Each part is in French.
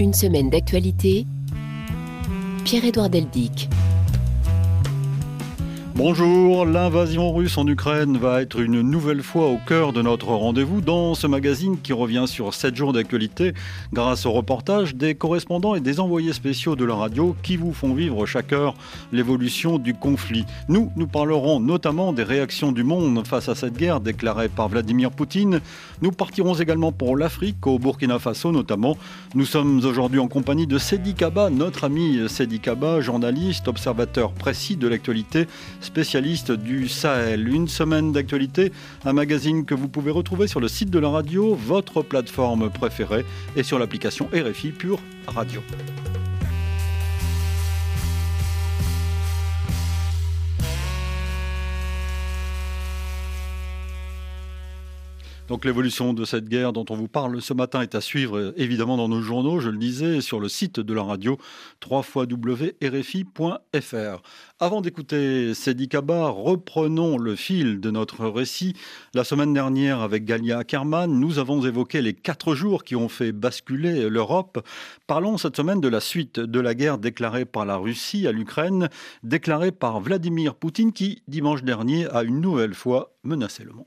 Une semaine d'actualité. Pierre-Édouard Deldic. Bonjour, l'invasion russe en Ukraine va être une nouvelle fois au cœur de notre rendez-vous dans ce magazine qui revient sur 7 jours d'actualité grâce au reportage des correspondants et des envoyés spéciaux de la radio qui vous font vivre chaque heure l'évolution du conflit. Nous, nous parlerons notamment des réactions du monde face à cette guerre déclarée par Vladimir Poutine. Nous partirons également pour l'Afrique, au Burkina Faso notamment. Nous sommes aujourd'hui en compagnie de Sedi Kaba, notre ami Sedi Kaba, journaliste, observateur précis de l'actualité spécialiste du Sahel. Une semaine d'actualité, un magazine que vous pouvez retrouver sur le site de la radio, votre plateforme préférée, et sur l'application RFI Pure Radio. Donc l'évolution de cette guerre dont on vous parle ce matin est à suivre évidemment dans nos journaux, je le disais, sur le site de la radio www.rfi.fr. Avant d'écouter Sedi Kaba, reprenons le fil de notre récit. La semaine dernière, avec Galia Ackerman, nous avons évoqué les quatre jours qui ont fait basculer l'Europe. Parlons cette semaine de la suite de la guerre déclarée par la Russie à l'Ukraine, déclarée par Vladimir Poutine qui, dimanche dernier, a une nouvelle fois menacé le monde.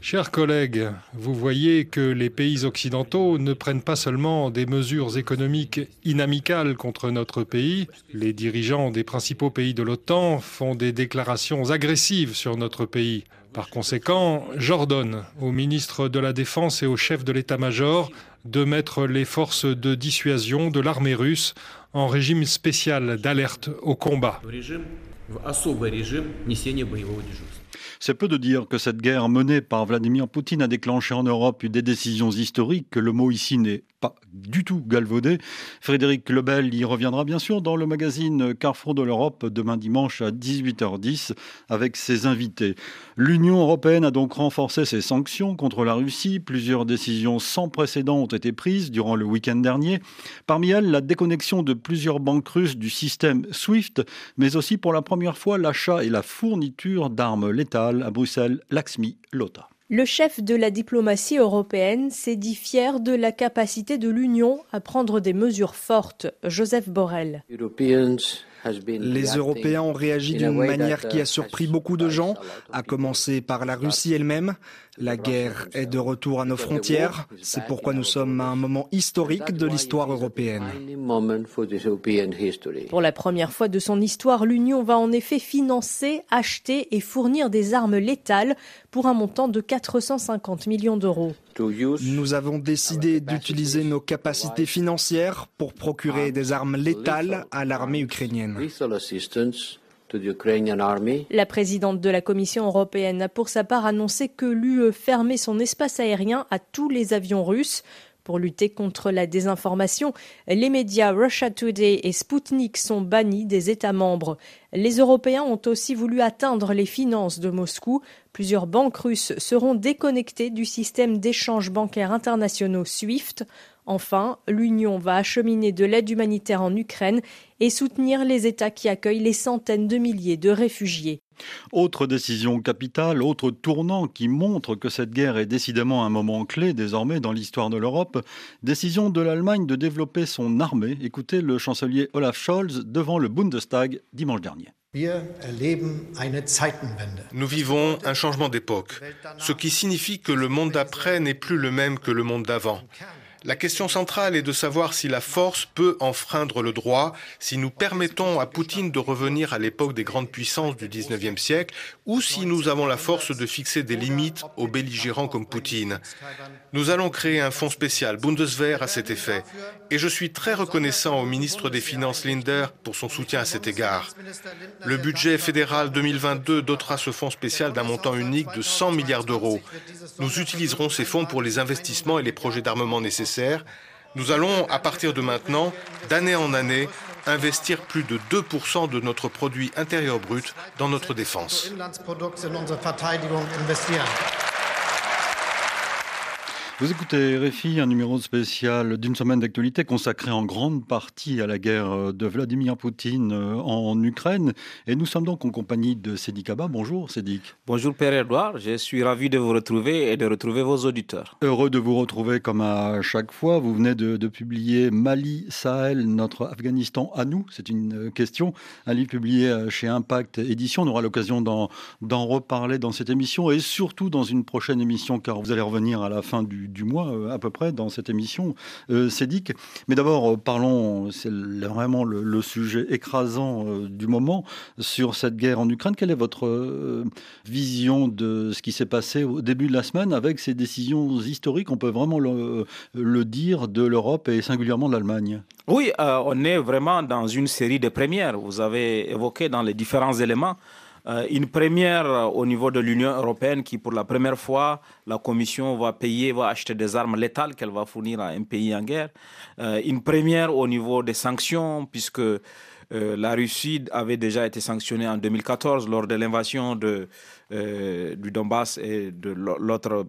Chers collègues, vous voyez que les pays occidentaux ne prennent pas seulement des mesures économiques inamicales contre notre pays, les dirigeants des principaux pays de l'OTAN font des déclarations agressives sur notre pays. Par conséquent, j'ordonne au ministre de la Défense et au chef de l'état-major de mettre les forces de dissuasion de l'armée russe en régime spécial d'alerte au combat. C'est peu de dire que cette guerre menée par Vladimir Poutine a déclenché en Europe des décisions historiques, que le mot ici n'est pas du tout galvaudé. Frédéric Lebel y reviendra bien sûr dans le magazine Carrefour de l'Europe demain dimanche à 18h10 avec ses invités. L'Union européenne a donc renforcé ses sanctions contre la Russie. Plusieurs décisions sans précédent ont été prises durant le week-end dernier. Parmi elles, la déconnexion de plusieurs banques russes du système SWIFT, mais aussi pour la première fois l'achat et la fourniture d'armes létales à Bruxelles, Laxmi Lota. Le chef de la diplomatie européenne s'est dit fier de la capacité de l'Union à prendre des mesures fortes. Joseph Borrell. Les Européens ont réagi d'une manière qui a surpris beaucoup de gens, à commencer par la Russie elle-même. La guerre est de retour à nos frontières. C'est pourquoi nous sommes à un moment historique de l'histoire européenne. Pour la première fois de son histoire, l'Union va en effet financer, acheter et fournir des armes létales pour un montant de 450 millions d'euros. Nous avons décidé d'utiliser nos capacités financières pour procurer des armes létales à l'armée ukrainienne. La présidente de la Commission européenne a pour sa part annoncé que l'UE fermait son espace aérien à tous les avions russes. Pour lutter contre la désinformation, les médias Russia Today et Sputnik sont bannis des États membres. Les Européens ont aussi voulu atteindre les finances de Moscou. Plusieurs banques russes seront déconnectées du système d'échanges bancaires internationaux SWIFT. Enfin, l'Union va acheminer de l'aide humanitaire en Ukraine et soutenir les États qui accueillent les centaines de milliers de réfugiés. Autre décision capitale, autre tournant qui montre que cette guerre est décidément un moment clé désormais dans l'histoire de l'Europe, décision de l'Allemagne de développer son armée. Écoutez le chancelier Olaf Scholz devant le Bundestag dimanche dernier. Nous vivons un changement d'époque, ce qui signifie que le monde d'après n'est plus le même que le monde d'avant. La question centrale est de savoir si la force peut enfreindre le droit, si nous permettons à Poutine de revenir à l'époque des grandes puissances du 19e siècle, ou si nous avons la force de fixer des limites aux belligérants comme Poutine. Nous allons créer un fonds spécial, Bundeswehr, à cet effet. Et je suis très reconnaissant au ministre des Finances Linder pour son soutien à cet égard. Le budget fédéral 2022 dotera ce fonds spécial d'un montant unique de 100 milliards d'euros. Nous utiliserons ces fonds pour les investissements et les projets d'armement nécessaires nous allons, à partir de maintenant, d'année en année, investir plus de 2% de notre produit intérieur brut dans notre défense. Vous écoutez RFI, un numéro spécial d'une semaine d'actualité consacré en grande partie à la guerre de Vladimir Poutine euh, en Ukraine. Et nous sommes donc en compagnie de Sédic Abba. Bonjour Sédic. Bonjour Père-Edouard, je suis ravi de vous retrouver et de retrouver vos auditeurs. Heureux de vous retrouver comme à chaque fois. Vous venez de, de publier Mali, Sahel, notre Afghanistan à nous. C'est une question, un livre publié chez Impact Édition. On aura l'occasion d'en reparler dans cette émission et surtout dans une prochaine émission car vous allez revenir à la fin du du, mois euh, à peu près dans cette émission, euh, Cédic. Mais d'abord, euh, parlons, c'est vraiment le, sujet écrasant du moment sur cette guerre en Ukraine. Quelle est votre vision de ce qui s'est passé au début de la semaine avec ces décisions historiques, on peut vraiment le, dire, de l'Europe et singulièrement de l'Allemagne Oui, on est vraiment dans une série de premières. Vous avez évoqué dans les différents éléments une première euh, au niveau de l'Union européenne qui, pour la première fois, la Commission va payer, va acheter des armes létales qu'elle va fournir à un pays en guerre. Euh, une première au niveau des sanctions, puisque la Russie avait déjà été sanctionnée en 2014 lors de l'invasion de, du Donbass et de l'autre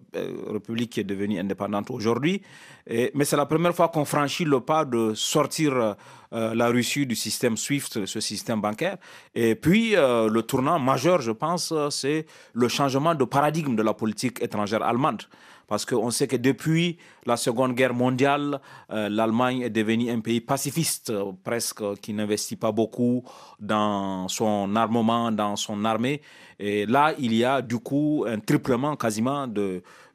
république qui est devenue indépendante aujourd'hui. Mais c'est la première fois qu'on franchit le pas de sortir euh, la Russie du système SWIFT, ce système bancaire. Et puis, euh, le tournant majeur, je pense, c'est le changement de paradigme de la politique étrangère allemande. Parce qu'on sait que depuis la Seconde Guerre mondiale, euh, l'Allemagne est devenue un pays pacifiste, presque, qui n'investit pas beaucoup dans son armement, dans son armée. Et là, il y a du coup un triplement quasiment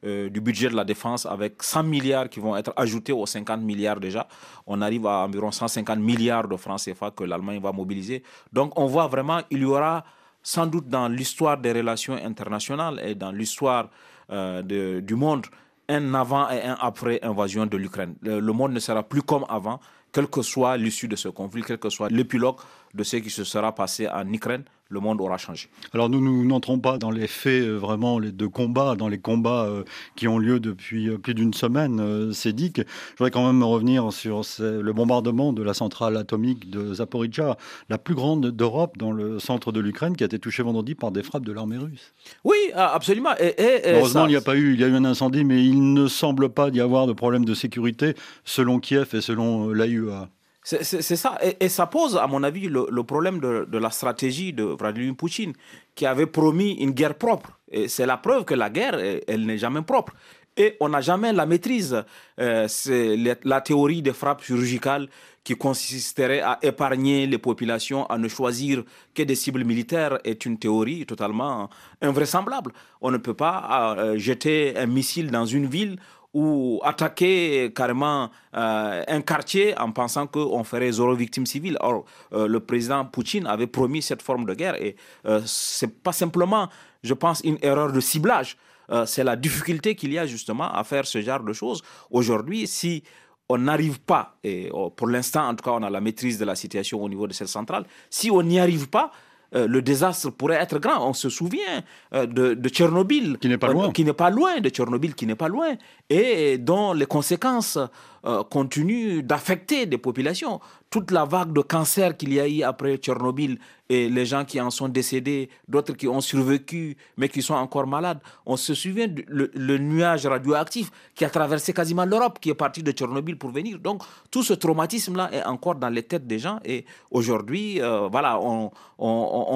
euh, du budget de la défense avec 100 milliards qui vont être ajoutés aux 50 milliards déjà. On arrive à environ 150 milliards de francs CFA que l'Allemagne va mobiliser. Donc on voit vraiment, il y aura sans doute dans l'histoire des relations internationales et dans l'histoire euh, du monde, un avant et un après invasion de l'Ukraine. le, monde ne sera plus comme avant, quelle que soit l'issue de ce conflit, quel que soit l'épilogue de ce qui se sera passé en Ukraine le monde aura changé. Alors nous, nous n'entrons pas dans les faits euh, vraiment de combat, dans les combats euh, qui ont lieu depuis euh, plus d'une semaine, c'est dit que je voudrais quand même revenir sur le bombardement de la centrale atomique de Zaporizhia, la plus grande d'Europe dans le centre de l'Ukraine, qui a été touchée vendredi par des frappes de l'armée russe. Oui, absolument. Et, Heureusement, il n'y a pas eu, il y a eu un incendie, mais il ne semble pas y avoir de problème de sécurité selon Kiev et selon l'AIEA. C'est ça. Et, ça pose, à mon avis, le, problème de, la stratégie de Vladimir Poutine, qui avait promis une guerre propre. Et c'est la preuve que la guerre, elle, n'est jamais propre. Et on n'a jamais la maîtrise. Euh, la théorie des frappes chirurgicales qui consisterait à épargner les populations, à ne choisir que des cibles militaires, est une théorie totalement invraisemblable. On ne peut pas euh, jeter un missile dans une ville ou attaquer carrément euh, un quartier en pensant qu'on ferait zéro victime civile. Or, euh, le président Poutine avait promis cette forme de guerre et euh, c'est pas simplement, je pense, une erreur de ciblage. c'est la difficulté qu'il y a justement à faire ce genre de choses. Aujourd'hui, si on n'arrive pas, et oh, pour l'instant en tout cas on a la maîtrise de la situation au niveau de cette centrale, si on n'y arrive pas, euh, le désastre pourrait être grand. On se souvient euh, de, Tchernobyl. Qui n'est pas loin. qui n'est pas loin, de Tchernobyl qui n'est pas loin, et dont les conséquences euh, continuent d'affecter des populations. Toute la vague de cancer qu'il y a eu après Tchernobyl et les gens qui en sont décédés, d'autres qui ont survécu mais qui sont encore malades. On se souvient du le, nuage radioactif qui a traversé quasiment l'Europe, qui est parti de Tchernobyl pour venir. Donc tout ce traumatisme-là est encore dans les têtes des gens et aujourd'hui, euh, voilà, on,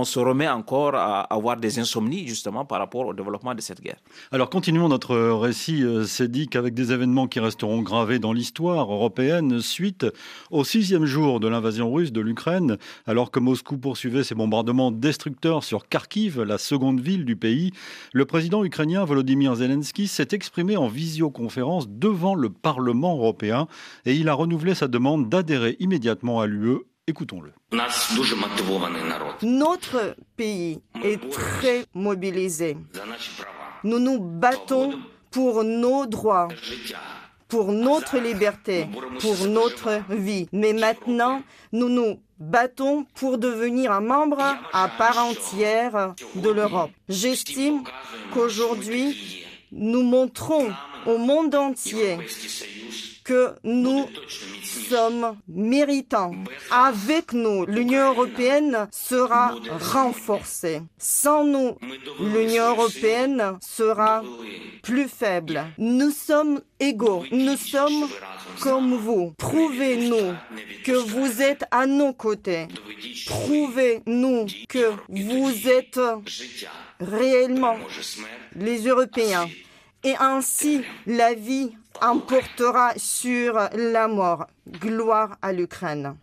se remet encore à avoir des insomnies justement par rapport au développement de cette guerre. Alors continuons notre récit, euh, dit qu'avec des événements qui resteront gravés dans l'histoire européenne suite au sixième jour de l'invasion russe de l'Ukraine, alors que Moscou poursuivait ces bombardements destructeurs sur Kharkiv, la seconde ville du pays, le président ukrainien Volodymyr Zelensky s'est exprimé en visioconférence devant le Parlement européen et il a renouvelé sa demande d'adhérer immédiatement à l'UE. Écoutons-le. Notre pays est très mobilisé. Nous nous battons pour nos droits pour notre liberté, pour notre vie. Mais maintenant, nous nous battons pour devenir un membre à part entière de l'Europe. J'estime qu'aujourd'hui, nous montrons au monde entier que nous sommes méritants. Avec nous, l'Union européenne sera renforcée. Sans nous, l'Union européenne sera plus faible. Nous sommes égaux. Nous sommes comme vous. Prouvez-nous que vous êtes à nos côtés. Prouvez-nous que vous êtes réellement les Européens. Et ainsi, la vie emportera sur la mort. Gloire à l'Ukraine.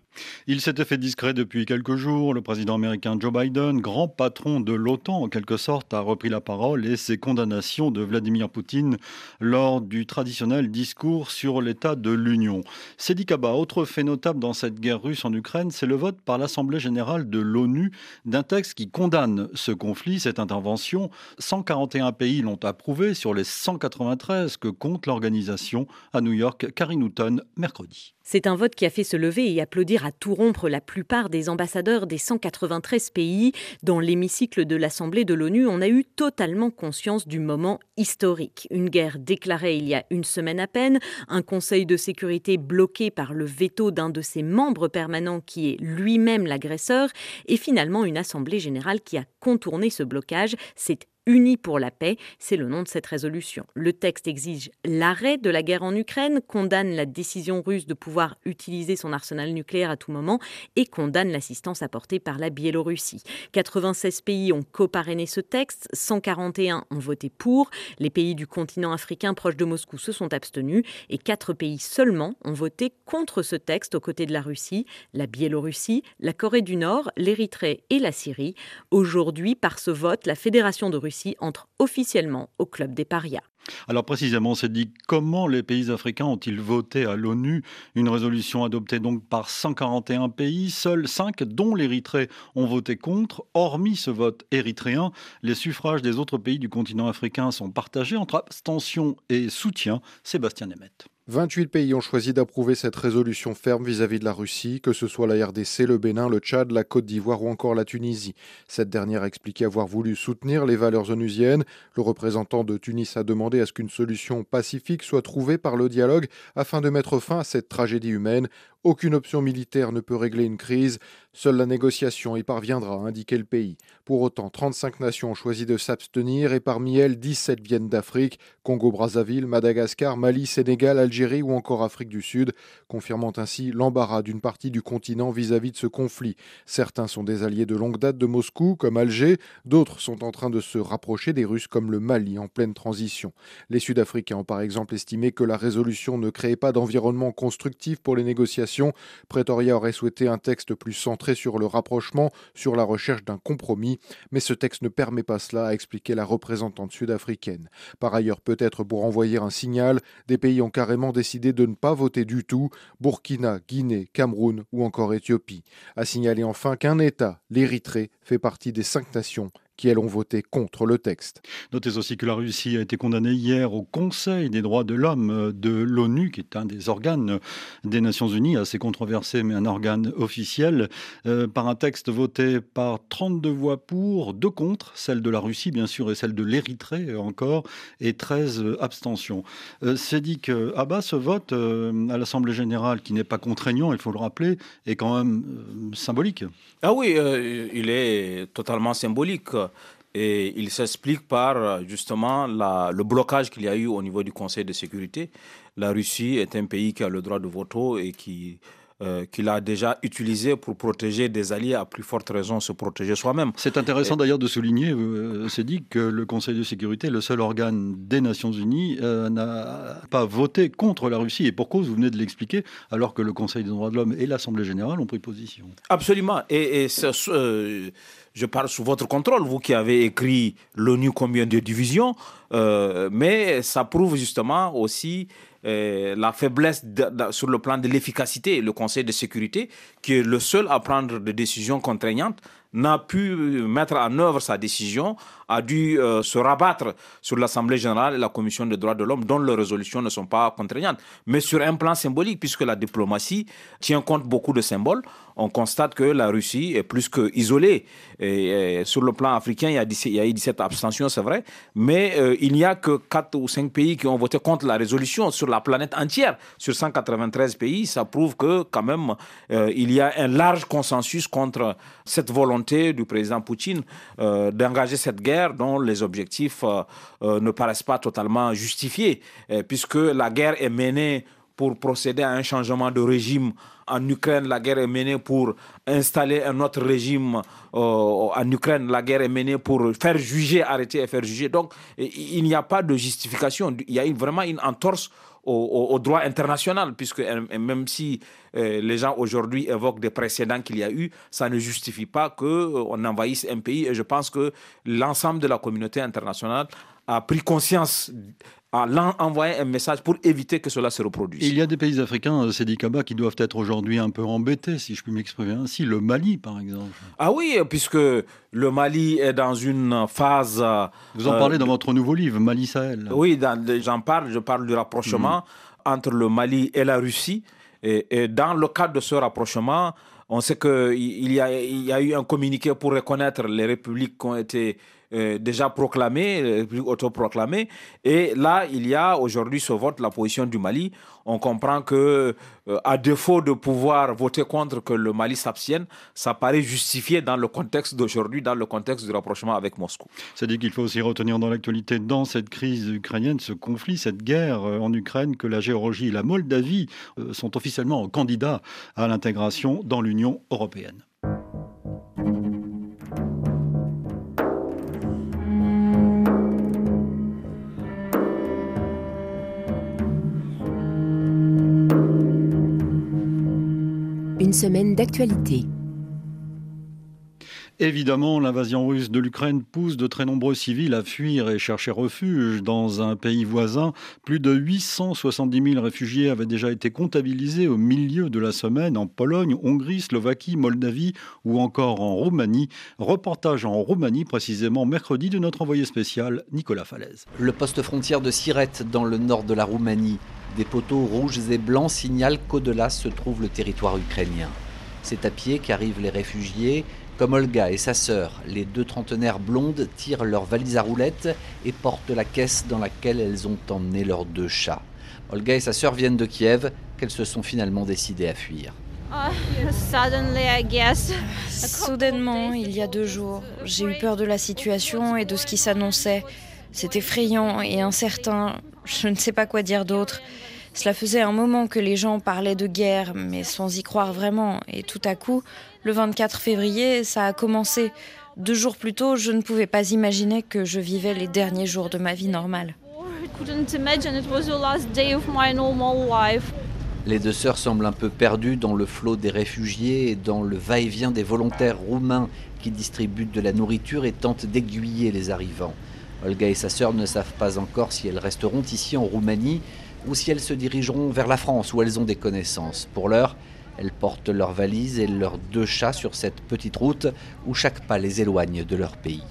Il s'était fait discret depuis quelques jours. Le président américain Joe Biden, grand patron de l'OTAN en quelque sorte, a repris la parole et ses condamnations de Vladimir Poutine lors du traditionnel discours sur l'état de l'Union. Sedi Kaba, autre fait notable dans cette guerre russe en Ukraine, c'est le vote par l'Assemblée générale de l'ONU d'un texte qui condamne ce conflit, cette intervention. 141 pays l'ont approuvé sur les 193 que compte l'organisation à New York. Karine Houghton, mercredi. C'est un vote qui a fait se lever et applaudir à tout rompre la plupart des ambassadeurs des 193 pays. Dans l'hémicycle de l'Assemblée de l'ONU, on a eu totalement conscience du moment historique. Une guerre déclarée il y a une semaine à peine, un Conseil de sécurité bloqué par le veto d'un de ses membres permanents qui est lui-même l'agresseur, et finalement une Assemblée générale qui a contourné ce blocage. C'est Unis pour la paix, c'est le nom de cette résolution. Le texte exige l'arrêt de la guerre en Ukraine, condamne la décision russe de pouvoir utiliser son arsenal nucléaire à tout moment et condamne l'assistance apportée par la Biélorussie. 96 pays ont coparrainé ce texte, 141 ont voté pour, les pays du continent africain proche de Moscou se sont abstenus et 4 pays seulement ont voté contre ce texte aux côtés de la Russie, la Biélorussie, la Corée du Nord, l'Érythrée et la Syrie. Aujourd'hui, par ce vote, la Fédération de Russie entre officiellement au club des parias. Alors précisément, c'est dit comment les pays africains ont-ils voté à l'ONU? Une résolution adoptée donc par 141 pays, seuls 5, dont l'Érythrée, ont voté contre. Hormis ce vote érythréen, les suffrages des autres pays du continent africain sont partagés entre abstention et soutien. Sébastien Nemeth. 28 pays ont choisi d'approuver cette résolution ferme vis-à-vis de la Russie, que ce soit la RDC, le Bénin, le Tchad, la Côte d'Ivoire ou encore la Tunisie. Cette dernière a expliqué avoir voulu soutenir les valeurs onusiennes. Le représentant de Tunis a demandé à ce qu'une solution pacifique soit trouvée par le dialogue afin de mettre fin à cette tragédie humaine. Aucune option militaire ne peut régler une crise, seule la négociation y parviendra, a indiqué le pays. Pour autant, 35 nations ont choisi de s'abstenir et parmi elles, 17 viennent d'Afrique, Congo-Brazzaville, Madagascar, Mali, Sénégal, Algérie ou encore Afrique du Sud, confirmant ainsi l'embarras d'une partie du continent vis-à-vis de ce conflit. Certains sont des alliés de longue date de Moscou, comme Alger, d'autres sont en train de se rapprocher des Russes, comme le Mali, en pleine transition. Les Sud-Africains ont par exemple estimé que la résolution ne créait pas d'environnement constructif pour les négociations Pretoria aurait souhaité un texte plus centré sur le rapprochement, sur la recherche d'un compromis, mais ce texte ne permet pas cela, a expliqué la représentante sud-africaine. Par ailleurs, peut-être pour envoyer un signal, des pays ont carrément décidé de ne pas voter du tout, Burkina, Guinée, Cameroun ou encore Éthiopie. A signaler enfin qu'un État, l'Érythrée, fait partie des cinq nations qui, elles, ont voté contre le texte. Notez aussi que la Russie a été condamnée hier au Conseil des droits de l'homme de l'ONU, qui est un des organes des Nations Unies, assez controversé, mais un organe officiel, euh, par un texte voté par 32 voix pour, 2 contre, celle de la Russie, bien sûr, et celle de l'Érythrée encore, et 13 abstentions. Euh, c'est dit que à bas, ce vote euh, à l'Assemblée générale, qui n'est pas contraignant, il faut le rappeler, est quand même symbolique. Ah oui, il est totalement symbolique. Et il s'explique par justement le blocage qu'il y a eu au niveau du Conseil de sécurité. La Russie est un pays qui a le droit de voto et qui euh, qu'il a déjà utilisé pour protéger des alliés, à plus forte raison se protéger soi-même. C'est intéressant d'ailleurs de souligner, euh, c'est dit que le Conseil de sécurité, le seul organe des Nations Unies, euh, n'a pas voté contre la Russie. Et pour cause, vous venez de l'expliquer, alors que le Conseil des droits de l'homme et l'Assemblée générale ont pris position. Absolument. Et, et je parle sous votre contrôle, vous qui avez écrit l'ONU combien de divisions, mais ça prouve justement aussi euh, la faiblesse sur le plan de l'efficacité, le Conseil de sécurité, qui est le seul à prendre des décisions contraignantes n'a pu mettre en œuvre sa décision, a dû euh, se rabattre sur l'Assemblée générale et la Commission des droits de l'homme, dont les résolutions ne sont pas contraignantes. Mais sur un plan symbolique, puisque la diplomatie tient compte beaucoup de symboles, on constate que la Russie est plus qu'isolée. Et, sur le plan africain, il y a, il y a eu 17 abstentions, c'est vrai, mais euh, il n'y a que 4 ou 5 pays qui ont voté contre la résolution sur la planète entière. Sur 193 pays, ça prouve que quand même, euh, il y a un large consensus contre cette volonté du président Poutine euh, d'engager cette guerre dont les objectifs ne paraissent pas totalement justifiés, puisque la guerre est menée pour procéder à un changement de régime en Ukraine, la guerre est menée pour installer un autre régime euh, en Ukraine. La guerre est menée pour faire juger, arrêter et faire juger. Donc, il n'y a pas de justification. Il y a vraiment une entorse au, droit international, puisque euh, même si euh, les gens aujourd'hui évoquent des précédents qu'il y a eu, ça ne justifie pas qu'on envahisse un pays. Et je pense que l'ensemble de la communauté internationale a pris conscience à envoyer un message pour éviter que cela se reproduise. Il y a des pays africains, euh, Sedi Kaba, qui doivent être aujourd'hui un peu embêtés, si je puis m'exprimer ainsi. Le Mali, par exemple. Ah oui, puisque le Mali est dans une phase... Euh, Vous en parlez dans votre nouveau livre, Mali Sahel. Oui, j'en parle. Je parle du rapprochement mm. entre le Mali et la Russie. Et, dans le cadre de ce rapprochement, on sait qu'il y, y a eu un communiqué pour reconnaître les républiques qui ont été euh, déjà proclamé, euh, autoproclamé. Et là, il y a aujourd'hui ce vote, la position du Mali. On comprend que, euh, à défaut de pouvoir voter contre que le Mali s'abstienne, ça paraît justifié dans le contexte d'aujourd'hui, dans le contexte du rapprochement avec Moscou. C'est-à-dire qu'il faut aussi retenir dans l'actualité, dans cette crise ukrainienne, ce conflit, cette guerre en Ukraine, que la Géorgie et la Moldavie sont officiellement candidats à l'intégration dans l'Union européenne. Semaine d'actualité. Évidemment, l'invasion russe de l'Ukraine pousse de très nombreux civils à fuir et chercher refuge dans un pays voisin. Plus de 870 000 réfugiés avaient déjà été comptabilisés au milieu de la semaine en Pologne, Hongrie, Slovaquie, Moldavie ou encore en Roumanie. Reportage en Roumanie précisément mercredi de notre envoyé spécial Nicolas Falaise. Le poste frontière de Sirette dans le nord de la Roumanie des poteaux rouges et blancs signalent qu'au-delà se trouve le territoire ukrainien. C'est à pied qu'arrivent les réfugiés, comme Olga et sa sœur. Les deux trentenaires blondes tirent leurs valises à roulettes et portent la caisse dans laquelle elles ont emmené leurs deux chats. Olga et sa sœur viennent de Kiev, qu'elles se sont finalement décidées à fuir. Soudainement, il y a deux jours, j'ai eu peur de la situation et de ce qui s'annonçait. C'est effrayant et incertain. Je ne sais pas quoi dire d'autre. Cela faisait un moment que les gens parlaient de guerre, mais sans y croire vraiment. Et tout à coup, le 24 février, ça a commencé. Deux jours plus tôt, je ne pouvais pas imaginer que je vivais les derniers jours de ma vie normale. Les deux sœurs semblent un peu perdues dans le flot des réfugiés et dans le va-et-vient des volontaires roumains qui distribuent de la nourriture et tentent d'aiguiller les arrivants. Olga et sa sœur ne savent pas encore si elles resteront ici en Roumanie ou si elles se dirigeront vers la France où elles ont des connaissances. Pour l'heure, elles portent leurs valises et leurs deux chats sur cette petite route où chaque pas les éloigne de leur pays.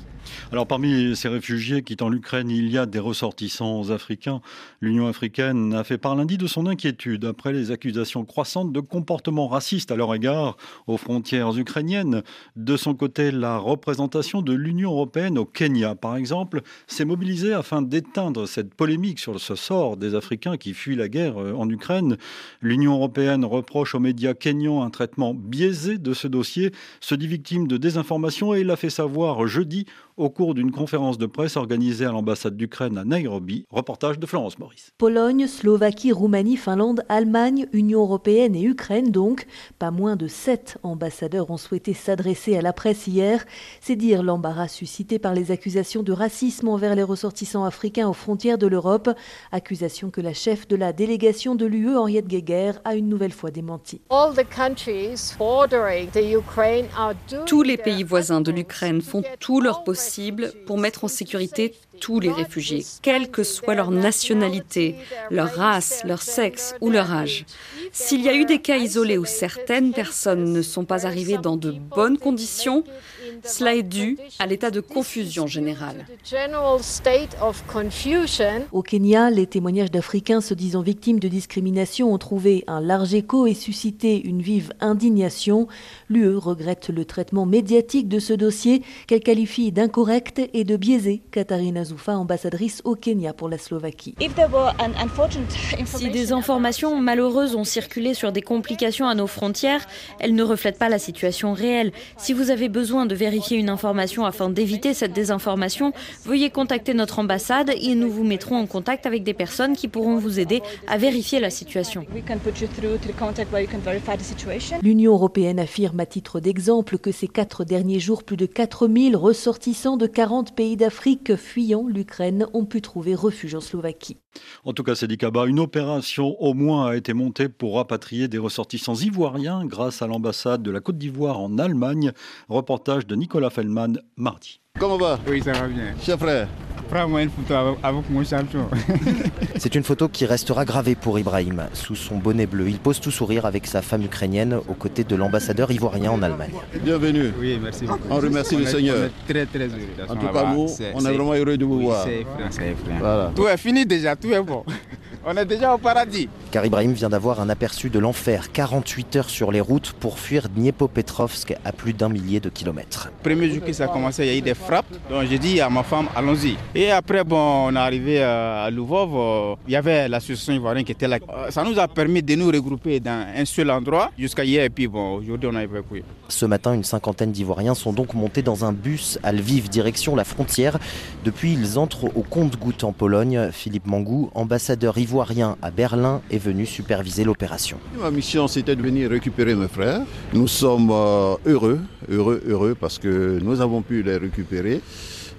Alors parmi ces réfugiés quittant l'Ukraine, il y a des ressortissants africains. L'Union africaine a fait part lundi de son inquiétude après les accusations croissantes de comportements racistes à leur égard aux frontières ukrainiennes. De son côté, la représentation de l'Union européenne au Kenya, par exemple, s'est mobilisée afin d'éteindre cette polémique sur ce sort des Africains qui fuient la guerre euh, en Ukraine. L'Union européenne reproche aux médias kenyans un traitement biaisé de ce dossier, se dit victime de désinformation et l'a fait savoir jeudi au cours d'une conférence de presse organisée à l'ambassade d'Ukraine à Nairobi. Reportage de Florence Maurice. Pologne, Slovaquie, Roumanie, Finlande, Allemagne, Union européenne et Ukraine donc. Pas moins de sept ambassadeurs ont souhaité s'adresser à la presse hier. C'est dire l'embarras suscité par les accusations de racisme envers les ressortissants africains aux frontières de l'Europe. Accusation que la chef de la délégation de l'UE, Henriette Guéguer, a une nouvelle fois démenti. Tous les pays voisins de l'Ukraine font tout leur possible pour mettre en sécurité tous les réfugiés, quelle que soit leur nationalité, leur race, leur sexe ou leur âge. S'il y a eu des cas isolés où certaines personnes ne sont pas arrivées dans de bonnes conditions, Cela est dû à l'état de confusion générale. Au Kenya, les témoignages d'Africains se disant victimes de discrimination ont trouvé un large écho et suscité une vive indignation. L'UE regrette le traitement médiatique de ce dossier qu'elle qualifie d'incorrect et de biaisé. Katharina Zoufa, ambassadrice au Kenya pour la Slovaquie. Si des informations malheureuses ont circulé sur des complications à nos frontières, elles ne reflètent pas la situation réelle. Si vous avez besoin de vérifier une information afin d'éviter cette désinformation, veuillez contacter notre ambassade et nous vous mettrons en contact avec des personnes qui pourront vous aider à vérifier la situation. L'Union européenne affirme à titre d'exemple que ces quatre derniers jours, plus de 4000 ressortissants de 40 pays d'Afrique fuyant l'Ukraine ont pu trouver refuge en Slovaquie. En tout cas, c'est Kaba, une opération au moins a été montée pour rapatrier des ressortissants ivoiriens grâce à l'ambassade de la Côte d'Ivoire en Allemagne. Reportage de Nicolas Fellman mardi. Comment va? Oui, ça va bien. Cher frère. Prends-moi une photo avec mon champion. C'est une photo qui restera gravée pour Ibrahim. Sous son bonnet bleu, il pose tout sourire avec sa femme ukrainienne aux côtés de l'ambassadeur ivoirien en Allemagne. Bienvenue. Oui, merci beaucoup. On remercie le Seigneur. On est très, très heureux. En tout cas, nous, on est vraiment heureux de vous oui, voir. C'est c'est Voilà. Tout est fini déjà, tout est bon. On est déjà au paradis. Car Ibrahim vient d'avoir un aperçu de l'enfer. 48 heures sur les routes pour fuir Dniepopetrovsk à plus d'un millier de kilomètres. Premier jour que ça a commencé, il y a eu des frappes. Donc j'ai dit à ma femme, allons-y. Et après, bon, on est arrivé à Louvov. euh, Il y avait l'association ivoirienne qui était là. Euh, Ça nous a permis de nous regrouper dans un seul endroit jusqu'à hier. Et puis bon, aujourd'hui, on a évacué. Ce matin, une cinquantaine d'Ivoiriens sont donc montés dans un bus à Lviv, direction la frontière. Depuis, ils entrent au compte-gouttes en Pologne. Philippe Mangou, ambassadeur ivoirien à Berlin, est venu superviser l'opération. Ma mission, c'était de venir récupérer mes frères. Nous sommes euh, heureux, heureux, heureux parce que nous avons pu les récupérer.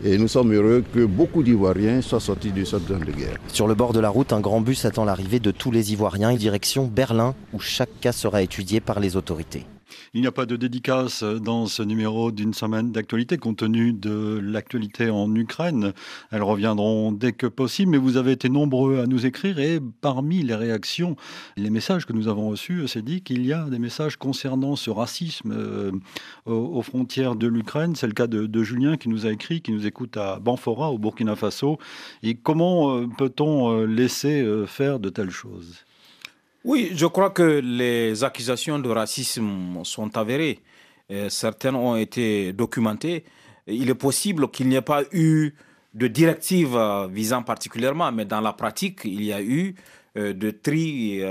Et nous sommes heureux que beaucoup d'Ivoiriens soient sortis de cette zone de guerre. Sur le bord de la route, un grand bus attend l'arrivée de tous les Ivoiriens, direction Berlin, où chaque cas sera étudié par les autorités. Il n'y a pas de dédicace dans ce numéro d'une semaine d'actualité compte tenu de l'actualité en Ukraine. Elles reviendront dès que possible, mais vous avez été nombreux à nous écrire et parmi les réactions, les messages que nous avons reçus, c'est dit qu'il y a des messages concernant ce racisme euh, aux, frontières de l'Ukraine. C'est le cas de, Julien qui nous a écrit, qui nous écoute à Banfora, au Burkina Faso. Et comment euh, peut-on euh, laisser euh, faire de telles choses? Oui, je crois que les accusations de racisme sont avérées. Euh, certaines ont été documentées. Il est possible qu'il n'y ait pas eu de directive euh, visant particulièrement, mais dans la pratique, il y a eu euh, de tri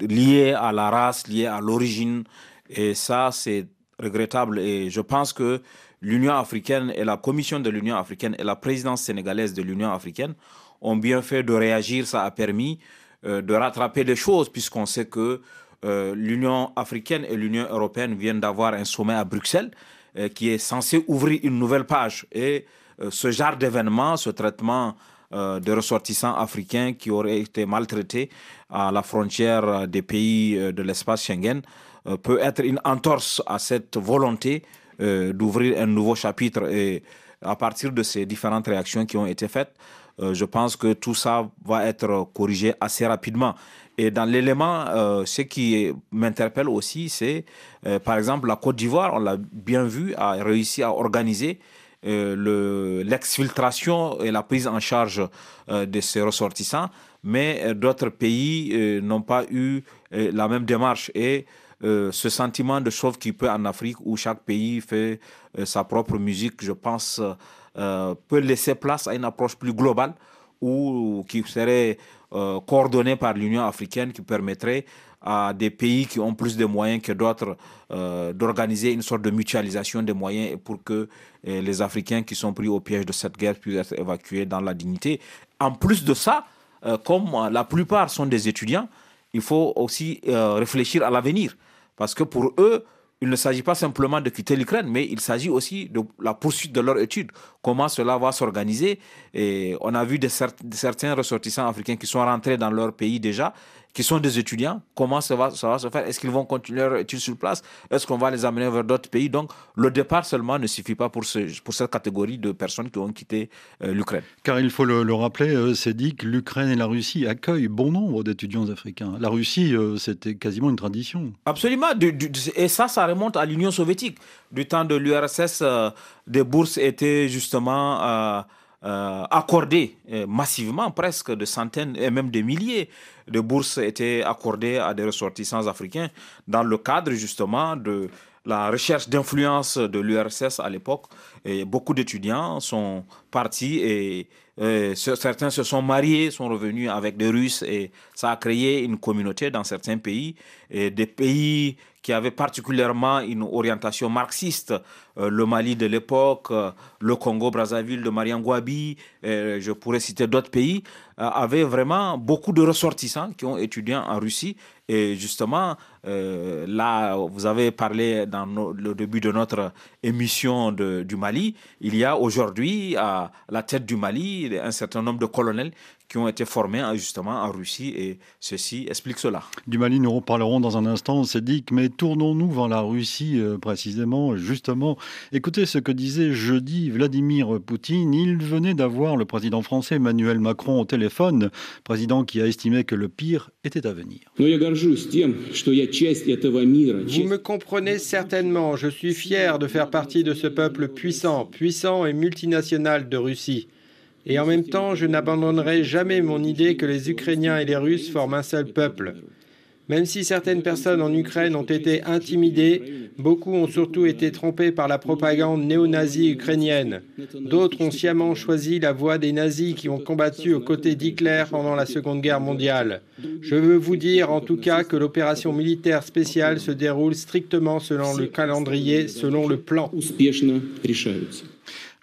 liés à la race, liés à l'origine. Et ça, c'est regrettable. Et je pense que l'Union africaine et la Commission de l'Union africaine et la présidence sénégalaise de l'Union africaine ont bien fait de réagir. Ça a permis de rattraper les choses, puisqu'on sait que euh, l'Union africaine et l'Union européenne viennent d'avoir un sommet à Bruxelles euh, qui est censé ouvrir une nouvelle page. Et euh, ce genre d'événement, ce traitement euh, de ressortissants africains qui auraient été maltraités à la frontière euh, des pays euh, de l'espace Schengen euh, peut être une entorse à cette volonté euh, d'ouvrir un nouveau chapitre. Et à partir de ces différentes réactions qui ont été faites, euh, je pense que tout ça va être corrigé assez rapidement. Et dans l'élément, euh, ce qui m'interpelle aussi, c'est euh, par exemple la Côte d'Ivoire, on l'a bien vu, a réussi à organiser euh, le- l'exfiltration et la prise en charge euh, de ces ressortissants, mais euh, d'autres pays euh, n'ont pas eu euh, la même démarche. Et euh, ce sentiment de sauve qui peut en Afrique, où chaque pays fait euh, sa propre musique, je pense, euh, peut laisser place à une approche plus globale ou qui serait euh, coordonnée par l'Union africaine qui permettrait à des pays qui ont plus de moyens que d'autres euh, d'organiser une sorte de mutualisation des moyens pour que les Africains qui sont pris au piège de cette guerre puissent être évacués dans la dignité. En plus de ça, comme la plupart sont des étudiants, il faut aussi réfléchir à l'avenir. Parce que pour eux, il ne s'agit pas simplement de quitter l'Ukraine, mais il s'agit aussi de la poursuite de leur étude. Comment cela va s'organiser? On a vu certains ressortissants africains qui sont rentrés dans leur pays déjà, qui sont des étudiants, comment ça va, ça va se faire? Est-ce qu'ils vont continuer leur études sur place? Est-ce qu'on va les amener vers d'autres pays? Donc, le départ seulement ne suffit pas pour, ce, pour cette catégorie de personnes qui ont quitté euh, l'Ukraine. Car il faut le, rappeler, euh, c'est dit que l'Ukraine et la Russie accueillent bon nombre d'étudiants africains. La Russie, euh, c'était quasiment une tradition. Absolument. et ça, ça remonte à l'Union soviétique. Du temps de l'URSS, des bourses étaient justement euh, euh, massivement, presque de centaines et même de milliers de bourses étaient accordées à des ressortissants africains dans le cadre justement de la recherche d'influence de l'URSS à l'époque. Et beaucoup d'étudiants sont partis et, certains se sont mariés, sont revenus avec des Russes et ça a créé une communauté dans certains pays. Et des pays qui avaient particulièrement une orientation marxiste, euh, le Mali de l'époque, euh, le Congo-Brazzaville de Marian Gwabi, euh, je pourrais citer d'autres pays, avaient vraiment beaucoup de ressortissants qui ont étudié en Russie. Et justement, là, vous avez parlé dans le début de notre émission du Mali, il y a aujourd'hui à la tête du Mali un certain nombre de colonels qui ont été formés justement en Russie et ceci explique cela. Du Mali, nous reparlerons dans un instant, c'est dit, mais tournons-nous vers la Russie euh, précisément, justement. Écoutez ce que disait jeudi Vladimir Poutine. Il venait d'avoir le président français Emmanuel Macron au téléphone, président qui a estimé que le pire était à venir. Vous me comprenez certainement, je suis fier de faire partie de ce peuple puissant, puissant et multinational de Russie. Et en même temps, je n'abandonnerai jamais mon idée que les Ukrainiens et les Russes forment un seul peuple. Même si certaines personnes en Ukraine ont été intimidées, beaucoup ont surtout été trompés par la propagande néo-nazie ukrainienne. D'autres ont sciemment choisi la voie des nazis qui ont combattu aux côtés d'Hitler pendant la Seconde Guerre mondiale. Je veux vous dire en tout cas que l'opération militaire spéciale se déroule strictement selon le calendrier, selon le plan.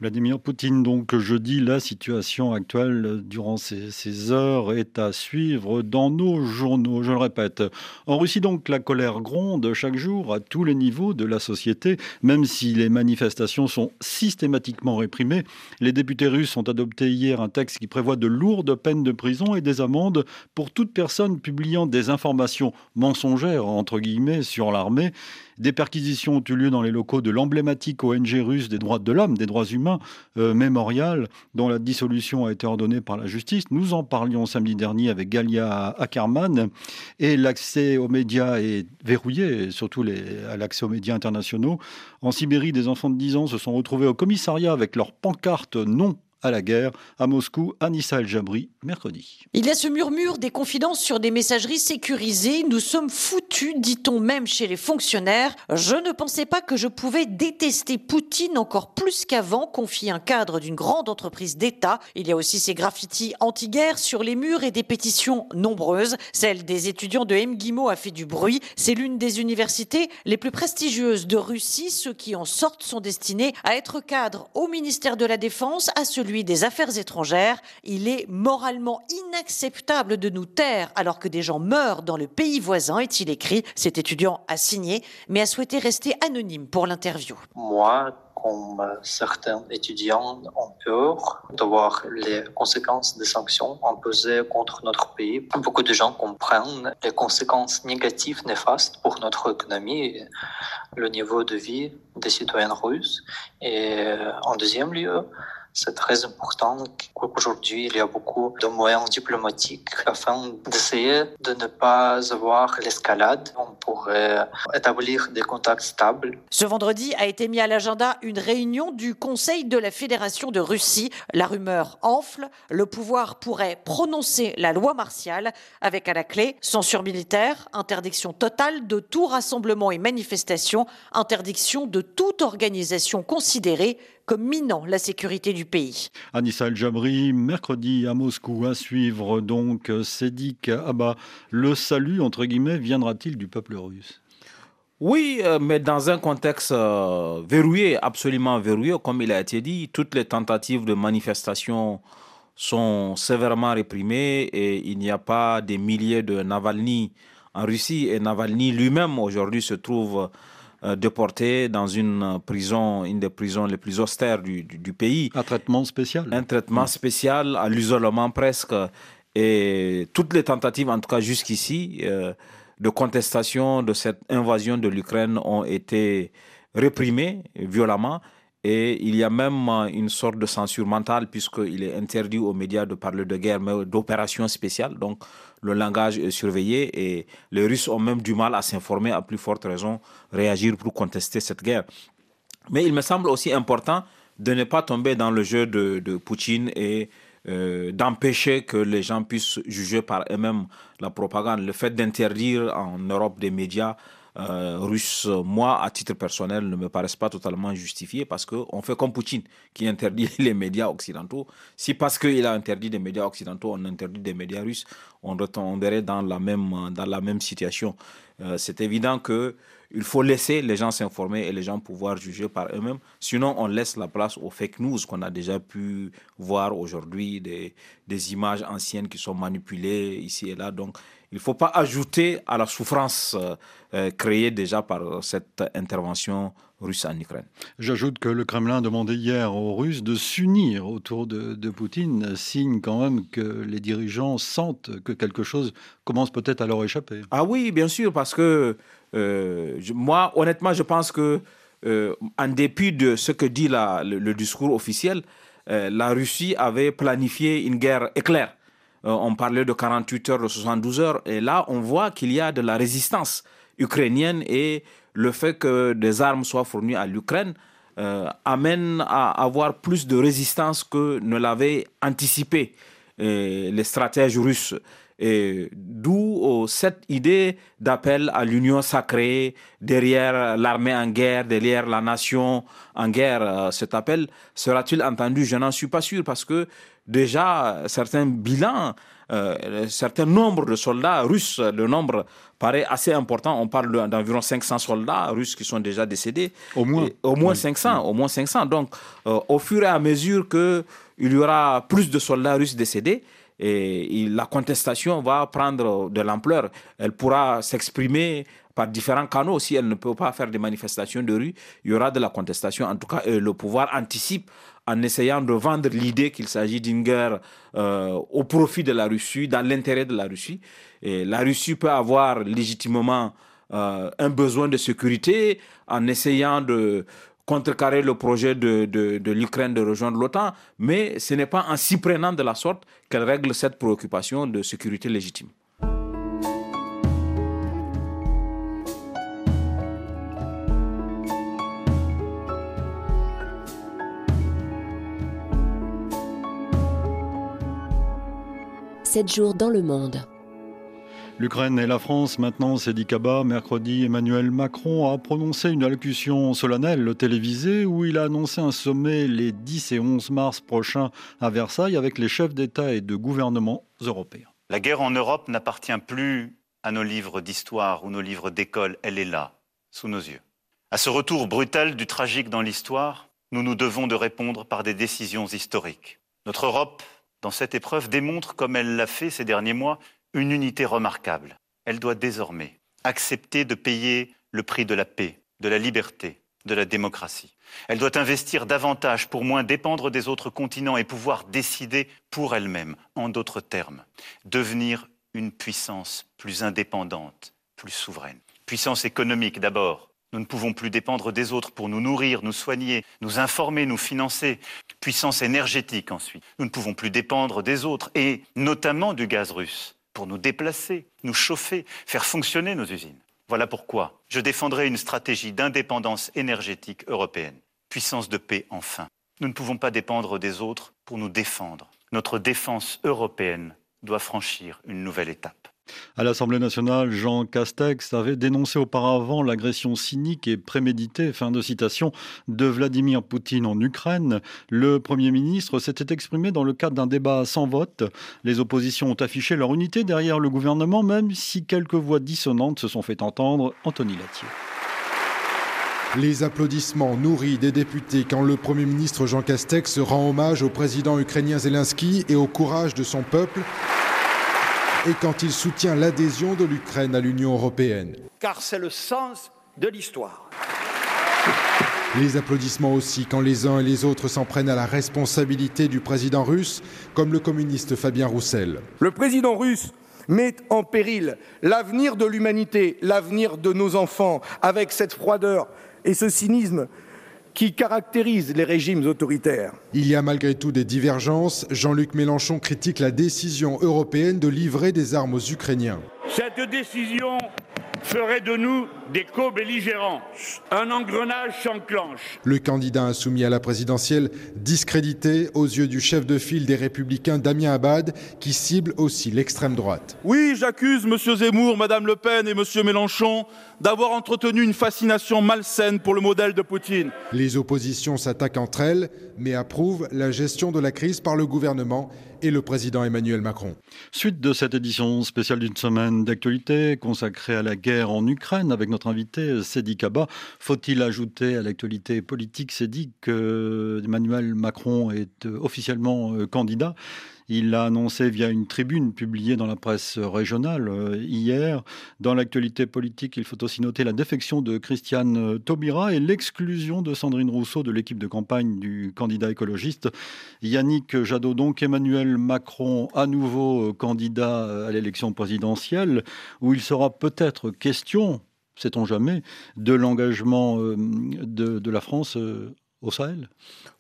Vladimir Poutine, donc jeudi, la situation actuelle durant ces, heures est à suivre dans nos journaux, je le répète. En Russie, donc, la colère gronde chaque jour à tous les niveaux de la société, même si les manifestations sont systématiquement réprimées. Les députés russes ont adopté hier un texte qui prévoit de lourdes peines de prison et des amendes pour toute personne publiant des informations mensongères, sur l'armée. Des perquisitions ont eu lieu dans les locaux de l'emblématique ONG russe des droits de l'homme, des droits humains, euh, Mémorial, dont la dissolution a été ordonnée par la justice. Nous en parlions samedi dernier avec Galia Ackerman. Et l'accès aux médias est verrouillé, surtout à l'accès aux médias internationaux. En Sibérie, des enfants de 10 ans se sont retrouvés au commissariat avec leurs pancartes non à la guerre à Moscou, Anissa El-Jabri, mercredi. Il y a ce murmure des confidences sur des messageries sécurisées. Nous sommes foutus, dit-on même chez les fonctionnaires. Je ne pensais pas que je pouvais détester Poutine encore plus qu'avant, confie un cadre d'une grande entreprise d'État. Il y a aussi ces graffitis anti-guerre sur les murs et des pétitions nombreuses. Celle des étudiants de MGIMO a fait du bruit. C'est l'une des universités les plus prestigieuses de Russie. Ceux qui en sortent sont destinés à être cadres au ministère de la Défense, à celui des Affaires étrangères. Il est moralement inacceptable de nous taire alors que des gens meurent dans le pays voisin, est-il écrit. Cet étudiant a signé, mais a souhaité rester anonyme pour l'interview. Moi, comme certains étudiants ont peur de voir les conséquences des sanctions imposées contre notre pays. Beaucoup de gens comprennent les conséquences négatives, néfastes pour notre économie, le niveau de vie des citoyens russes. Et en deuxième lieu, c'est très important qu'aujourd'hui, il y a beaucoup de moyens diplomatiques afin d'essayer de ne pas avoir l'escalade. On pourrait établir des contacts stables. Ce vendredi a été mis à l'agenda une réunion du Conseil de la Fédération de Russie. La rumeur enfle. Le pouvoir pourrait prononcer la loi martiale avec à la clé censure militaire, interdiction totale de tout rassemblement et manifestation, interdiction de toute organisation considérée comme minant la sécurité du pays. Anissa El-Jabri, mercredi à Moscou, à suivre donc Sédik Abba. Le salut, entre guillemets, viendra-t-il du peuple russe? Oui, euh, mais dans un contexte euh, verrouillé, absolument verrouillé, comme il a été dit, toutes les tentatives de manifestation sont sévèrement réprimées et il n'y a pas des milliers de Navalny en Russie. Et Navalny lui-même aujourd'hui se trouve euh, déporté dans une prison, une des prisons les plus austères du, pays. Un traitement spécial. Un traitement spécial, à l'isolement presque. Et toutes les tentatives, en tout cas jusqu'ici, euh, de contestation de cette invasion de l'Ukraine ont été réprimées violemment. Et il y a même une sorte de censure mentale puisqu'il est interdit aux médias de parler de guerre, mais d'opérations spéciales. Donc le langage est surveillé et les Russes ont même du mal à s'informer, à plus forte raison, réagir pour contester cette guerre. Mais il me semble aussi important de ne pas tomber dans le jeu de, de Poutine et euh, d'empêcher que les gens puissent juger par eux-mêmes la propagande. Le fait d'interdire en Europe des médias euh, russes, moi, à titre personnel, ne me paraissent pas totalement justifiés parce qu'on fait comme Poutine qui interdit les médias occidentaux. Si parce qu'il a interdit des médias occidentaux, on interdit des médias russes, on retomberait dans la même, dans la même situation. Euh, c'est évident que il faut laisser les gens s'informer et les gens pouvoir juger par eux-mêmes. Sinon, on laisse la place aux fake news qu'on a déjà pu voir aujourd'hui, des, des, images anciennes qui sont manipulées ici et là. Donc, il ne faut pas ajouter à la souffrance euh, créée déjà par cette intervention russe en Ukraine. J'ajoute que le Kremlin demandait hier aux Russes de s'unir autour de, de, Poutine, signe quand même que les dirigeants sentent que quelque chose commence peut-être à leur échapper. Ah oui, bien sûr, parce que euh, moi, honnêtement, je pense que, euh, en dépit de ce que dit la, le, le, discours officiel, euh, la Russie avait planifié une guerre éclair. on parlait de 48 heures, de 72 heures, et là, on voit qu'il y a de la résistance ukrainienne et le fait que des armes soient fournies à l'Ukraine amène à avoir plus de résistance que ne l'avaient anticipé les stratèges russes. Et d'où cette idée d'appel à l'union sacrée derrière l'armée en guerre, derrière la nation en guerre. Euh, cet appel sera-t-il entendu? Je n'en suis pas sûr parce que déjà certains bilans, euh, certains nombres de soldats russes, le nombre paraît assez important. On parle d'environ 500 soldats russes qui sont déjà décédés. Au moins. Et, au moins 500. Au moins 500. Donc, euh, au fur et à mesure que il y aura plus de soldats russes décédés, et la contestation va prendre de l'ampleur. Elle pourra s'exprimer par différents canaux. Si elle ne peut pas faire des manifestations de rue, il y aura de la contestation. En tout cas, le pouvoir anticipe en essayant de vendre l'idée qu'il s'agit d'une guerre euh, au profit de la Russie, dans l'intérêt de la Russie. La Russie peut avoir légitimement euh, un besoin de sécurité en essayant de contrecarrer le projet de, de, de l'Ukraine de rejoindre l'OTAN, mais ce n'est pas en s'y prenant de la sorte qu'elle règle cette préoccupation de sécurité légitime. Sept jours dans le monde. L'Ukraine et la France, maintenant, c'est dit Kaba. Mercredi, Emmanuel Macron a prononcé une allocution solennelle télévisée où il a annoncé un sommet les 10 et 11 mars prochains à Versailles avec les chefs d'État et de gouvernement européens. La guerre en Europe n'appartient plus à nos livres d'histoire ou nos livres d'école. Elle est là, sous nos yeux. À ce retour brutal du tragique dans l'histoire, nous nous devons de répondre par des décisions historiques. Notre Europe, dans cette épreuve, démontre, comme elle l'a fait ces derniers mois, une unité remarquable. Elle doit désormais accepter de payer le prix de la paix, de la liberté, de la démocratie. Elle doit investir davantage pour moins dépendre des autres continents et pouvoir décider pour elle-même, en d'autres termes, devenir une puissance plus indépendante, plus souveraine. Puissance économique d'abord. Nous ne pouvons plus dépendre des autres pour nous nourrir, nous soigner, nous informer, nous financer. Puissance énergétique ensuite. Nous ne pouvons plus dépendre des autres et notamment du gaz russe pour nous déplacer, nous chauffer, faire fonctionner nos usines. Voilà pourquoi je défendrai une stratégie d'indépendance énergétique européenne. Puissance de paix enfin. Nous ne pouvons pas dépendre des autres pour nous défendre. Notre défense européenne doit franchir une nouvelle étape. À l'Assemblée nationale, Jean Castex avait dénoncé auparavant l'agression cynique et préméditée, fin de citation, de Vladimir Poutine en Ukraine. Le Premier ministre s'était exprimé dans le cadre d'un débat sans vote. Les oppositions ont affiché leur unité derrière le gouvernement, même si quelques voix dissonantes se sont fait entendre. Anthony Latier. Les applaudissements nourris des députés quand le Premier ministre Jean Castex rend hommage au président ukrainien Zelensky et au courage de son peuple et quand il soutient l'adhésion de l'Ukraine à l'Union européenne. Car c'est le sens de l'histoire. Les applaudissements aussi quand les uns et les autres s'en prennent à la responsabilité du président russe, comme le communiste Fabien Roussel. Le président russe met en péril l'avenir de l'humanité, l'avenir de nos enfants, avec cette froideur et ce cynisme qui caractérisent les régimes autoritaires. Il y a malgré tout des divergences. Jean-Luc Mélenchon critique la décision européenne de livrer des armes aux Ukrainiens. Cette décision ferait de nous des co-belligérants. Un engrenage s'enclenche. Le candidat insoumis à la présidentielle discrédité aux yeux du chef de file des Républicains Damien Abad, qui cible aussi l'extrême droite. Oui, j'accuse M. Zemmour, Mme Le Pen et M. Mélenchon d'avoir entretenu une fascination malsaine pour le modèle de Poutine. Les oppositions s'attaquent entre elles, mais approuvent la gestion de la crise par le gouvernement et le président Emmanuel Macron. Suite de cette édition spéciale d'une semaine d'actualité consacrée à la guerre en Ukraine avec notre invité Sedi Kaba. Faut-il ajouter à l'actualité politique, Sedi, que Emmanuel Macron est officiellement euh, candidat? Il l'a annoncé via une tribune publiée dans la presse régionale euh, hier. Dans l'actualité politique, il faut aussi noter la défection de Christiane euh, Taubira et l'exclusion de Sandrine Rousseau de l'équipe de campagne du candidat écologiste. Yannick Jadot, donc Emmanuel Macron, à nouveau euh, candidat à l'élection présidentielle, où il sera peut-être question, sait-on jamais, de l'engagement de, la France au Sahel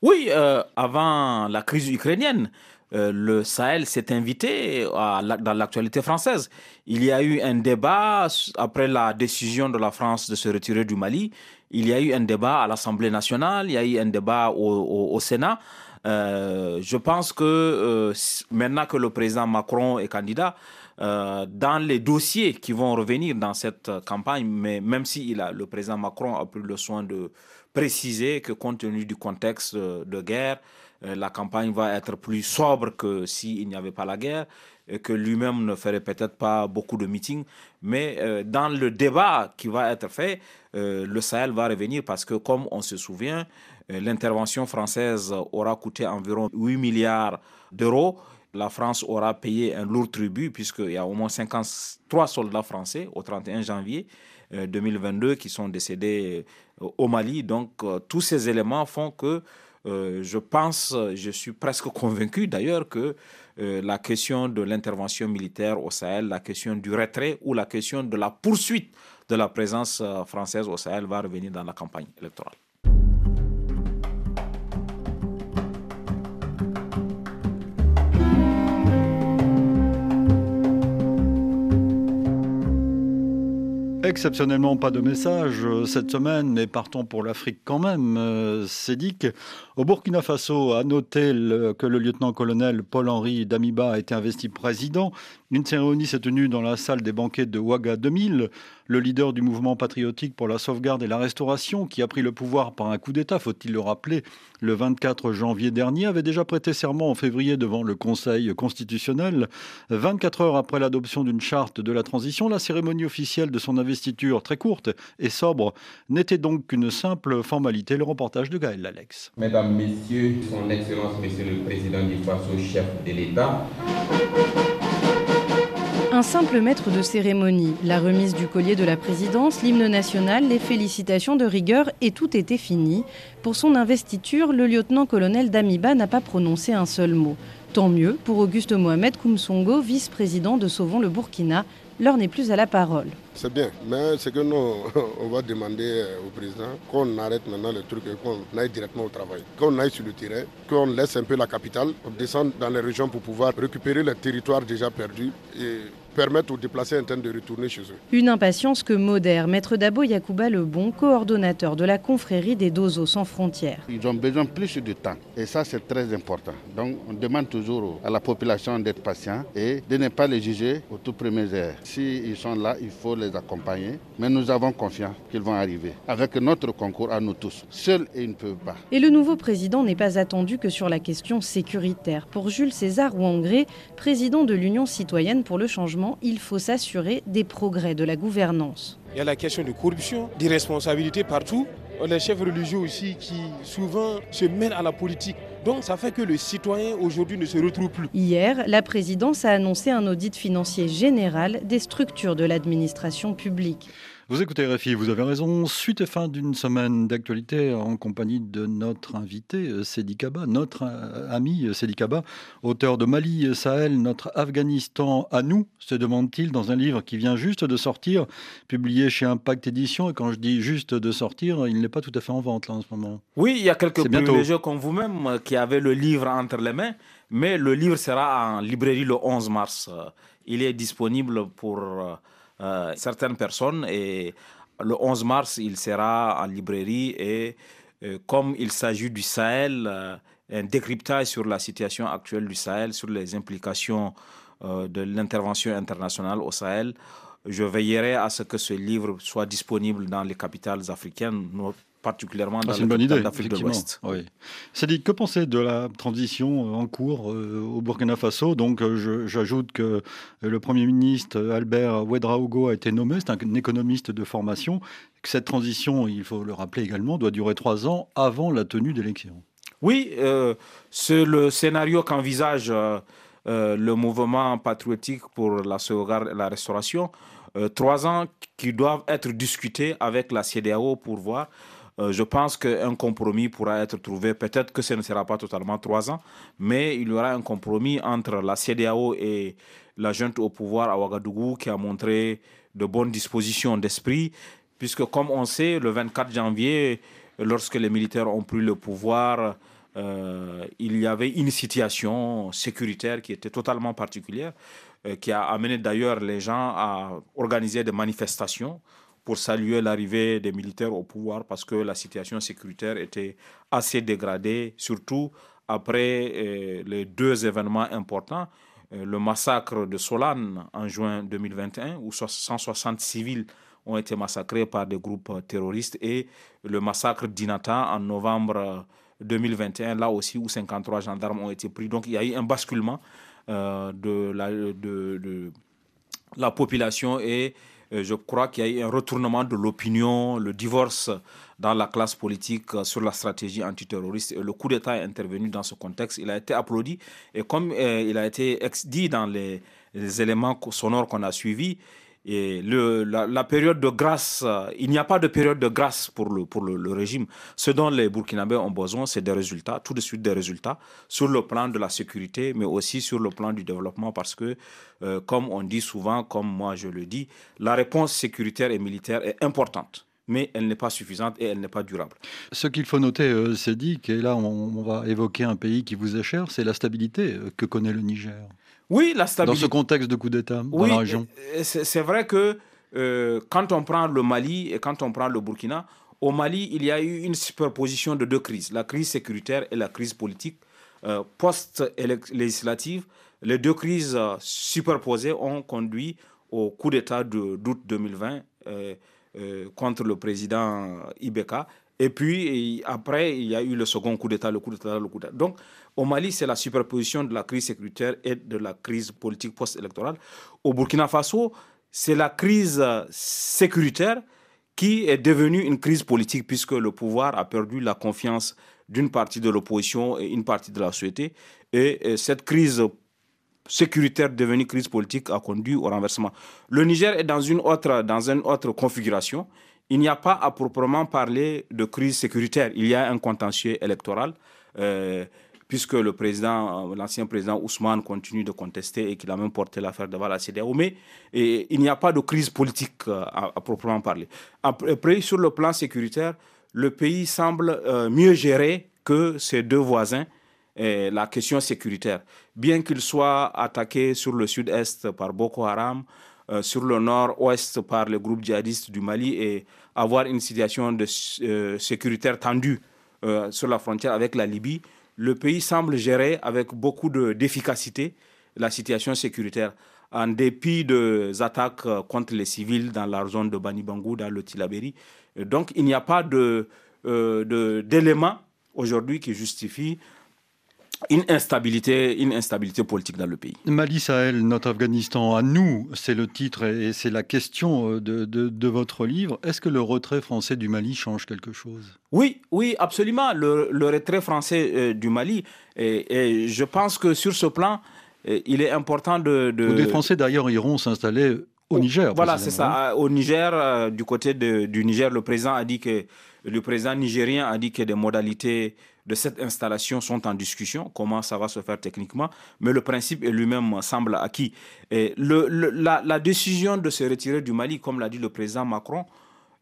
Oui, avant la crise ukrainienne, euh, le Sahel s'est invité dans l'actualité française. Il y a eu un débat après la décision de la France de se retirer du Mali. Il y a eu un débat à l'Assemblée nationale, il y a eu un débat au, Sénat. Euh, je pense que euh, maintenant que le président Macron est candidat, dans les dossiers qui vont revenir dans cette campagne, mais même si le président Macron a pris le soin de préciser que compte tenu du contexte de guerre, la campagne va être plus sobre que s'il n'y avait pas la guerre, et que lui-même ne ferait peut-être pas beaucoup de meetings. Mais euh, dans le débat qui va être fait, euh, le Sahel va revenir parce que, comme on se souvient, l'intervention française aura coûté environ 8 milliards d'euros. La France aura payé un lourd tribut puisqu'il y a au moins 53 soldats français au 31 janvier 2022 qui sont décédés au Mali. Donc tous ces éléments font que euh, je pense, je suis presque convaincu d'ailleurs que euh, la question de l'intervention militaire au Sahel, la question du retrait ou la question de la poursuite de la présence euh, française au Sahel va revenir dans la campagne électorale. Exceptionnellement, pas de message euh, cette semaine, mais partons pour l'Afrique quand même. Euh, dit au Burkina Faso, a noté que le lieutenant-colonel Paul-Henri Damiba a été investi président. Une cérémonie s'est tenue dans la salle des banquets de Ouaga 2000. Le leader du mouvement patriotique pour la sauvegarde et la restauration, qui a pris le pouvoir par un coup d'État, faut-il le rappeler, le 24 janvier dernier, avait déjà prêté serment en février devant le Conseil constitutionnel. 24 heures après l'adoption d'une charte de la transition, la cérémonie officielle de son investiture, très courte et sobre, n'était donc qu'une simple formalité. Le reportage de Gaël Lalex. Mesdames, Messieurs, Son Excellence, Monsieur le Président du Faso, chef de l'État. Un simple maître de cérémonie, la remise du collier de la présidence, l'hymne national, les félicitations de rigueur et tout était fini. Pour son investiture, le lieutenant-colonel Damiba n'a pas prononcé un seul mot. Tant mieux pour Auguste Mohamed Koumsongo, vice-président de Sauvons le Burkina. L'heure n'est plus à la parole. C'est bien, mais c'est que nous, on va demander au président qu'on arrête maintenant le truc et qu'on aille directement au travail. Qu'on aille sur le terrain, qu'on laisse un peu la capitale, on descend dans les régions pour pouvoir récupérer les territoires déjà perdus et permettre aux déplacés internes de retourner chez eux. Une impatience que modère Maître Dabo Yacouba Lebon, coordonnateur de la confrérie des Dozos sans frontières. Ils ont besoin plus de temps et ça c'est très important. Donc on demande toujours à la population d'être patient et de ne pas les juger au tout premier heure. S'ils sont là, il faut les accompagner, mais nous avons confiance qu'ils vont arriver avec notre concours à nous tous. Seuls, ils ne peuvent pas. Et le nouveau président n'est pas attendu que sur la question sécuritaire. Pour Jules César Ouangré, président de l'Union citoyenne pour le changement, il faut s'assurer des progrès de la gouvernance. Il y a la question de corruption, d'irresponsabilité partout. Les chefs religieux aussi qui souvent se mêlent à la politique. Donc ça fait que le citoyen aujourd'hui ne se retrouve plus. Hier, la présidence a annoncé un audit financier général des structures de l'administration publique. Vous écoutez RFI, vous avez raison. Suite et fin d'une semaine d'actualité en compagnie de notre invité euh, Sedi Kaba, notre euh, ami euh, Sedi Kaba, auteur de Mali Sahel, notre Afghanistan à nous, se demande-t-il dans un livre qui vient juste de sortir, publié chez Impact Édition. Et quand je dis juste de sortir, il n'est pas tout à fait en vente là en ce moment. Oui, il y a quelques privilégiés comme vous-même qui avaient le livre entre les mains, mais le livre sera en librairie le 11 mars. Il est disponible pour euh, certaines personnes. Et le 11 mars, il sera en librairie et euh, comme il s'agit du Sahel, euh, un décryptage sur la situation actuelle du Sahel, sur les implications de l'intervention internationale au Sahel, je veillerai à ce que ce livre soit disponible dans les capitales africaines, particulièrement ah, dans ah, les d'Afrique de l'Ouest. Oui. dit que penser de la transition euh, en cours euh, au Burkina Faso? Donc, euh, j'ajoute que le Premier ministre Albert Ouedraogo a été nommé, c'est un économiste de formation, cette transition, il faut le rappeler également, doit durer trois ans avant la tenue d'élections. Oui, c'est le scénario qu'envisage le mouvement patriotique pour la sauvegarde et la restauration. trois ans qui doivent être discutés avec la CDAO pour voir euh, je pense qu'un compromis pourra être trouvé. Peut-être que ce ne sera pas totalement trois ans, mais il y aura un compromis entre la CDAO et la junte au pouvoir à Ouagadougou qui a montré de bonnes dispositions d'esprit, puisque comme on sait, le 24 janvier, lorsque les militaires ont pris le pouvoir, euh, il y avait une situation sécuritaire qui était totalement particulière, euh, qui a amené d'ailleurs les gens à organiser des manifestations pour saluer l'arrivée des militaires au pouvoir parce que la situation sécuritaire était assez dégradée, surtout après euh, les deux événements importants. Le massacre de Solane en juin 2021, où 160 civils ont été massacrés par des groupes terroristes, et le massacre d'Inata en novembre 2021, là aussi où 53 gendarmes ont été pris. Donc il y a eu un basculement euh, de, la, population et euh, je crois qu'il y a eu un retournement de l'opinion, le divorce dans la classe politique sur la stratégie antiterroriste. Le coup d'État est intervenu dans ce contexte. Il a été applaudi. Et comme euh, il a été dit dans les éléments sonores qu'on a suivis, et la, période de grâce, il n'y a pas de période de grâce pour le, pour le, régime. Ce dont les Burkinabés ont besoin, c'est des résultats, tout de suite des résultats, sur le plan de la sécurité, mais aussi sur le plan du développement, parce que, euh, comme on dit souvent, comme moi je le dis, la réponse sécuritaire et militaire est importante mais elle n'est pas suffisante et elle n'est pas durable. Ce qu'il faut noter, euh, c'est dit, et là on, va évoquer un pays qui vous est cher, c'est la stabilité euh, que connaît le Niger. Oui, la stabilité. Dans ce contexte de coup d'État dans la région. C'est vrai que euh, quand on prend le Mali et quand on prend le Burkina, au Mali, il y a eu une superposition de deux crises, la crise sécuritaire et la crise politique. Euh, Post-législative, les deux crises euh, superposées ont conduit au coup d'État d'août 2020 contre le président Ibeka. Et puis après, il y a eu le second coup d'État, le coup d'État, le coup d'État. Donc, au Mali, c'est la superposition de la crise sécuritaire et de la crise politique post-électorale. Au Burkina Faso, c'est la crise sécuritaire qui est devenue une crise politique puisque le pouvoir a perdu la confiance d'une partie de l'opposition et une partie de la société. Et cette crise sécuritaire devenue crise politique a conduit au renversement. Le Niger est dans une autre, dans une autre configuration. Il n'y a pas à proprement parler de crise sécuritaire. Il y a un contentieux électoral. Euh, puisque euh, l'ancien président Ousmane continue de contester et qu'il a même porté l'affaire devant la CDAO. Mais il n'y a pas de crise politique euh, à, proprement parler. Après, sur le plan sécuritaire, le pays semble mieux géré que ses deux voisins. la question sécuritaire. Bien qu'il soit attaqué sur le sud-est par Boko Haram, sur le nord-ouest par le groupe djihadiste du Mali et avoir une situation de sécuritaire tendue sur la frontière avec la Libye, le pays semble gérer avec beaucoup d'efficacité la situation sécuritaire, en dépit des attaques contre les civils dans la zone de Banibangou, dans le Tilaberi. Donc il n'y a pas euh, d'éléments aujourd'hui qui justifient une instabilité, une instabilité politique dans le pays. Mali Sahel, notre Afghanistan à nous, c'est le titre et c'est la question euh, de, votre livre. Est-ce que le retrait français du Mali change quelque chose? Oui, oui, absolument. Le, retrait français euh, du Mali, et, je pense que sur ce plan, euh, il est important de... Des Français d'ailleurs iront s'installer au Niger. Voilà, c'est ça. Au Niger, du côté du Niger, le président a dit que le président nigérien a dit que des modalités de cette installation sont en discussion, comment ça va se faire techniquement, mais le principe lui-même semble acquis. Et le, la, décision de se retirer du Mali, comme l'a dit le président Macron,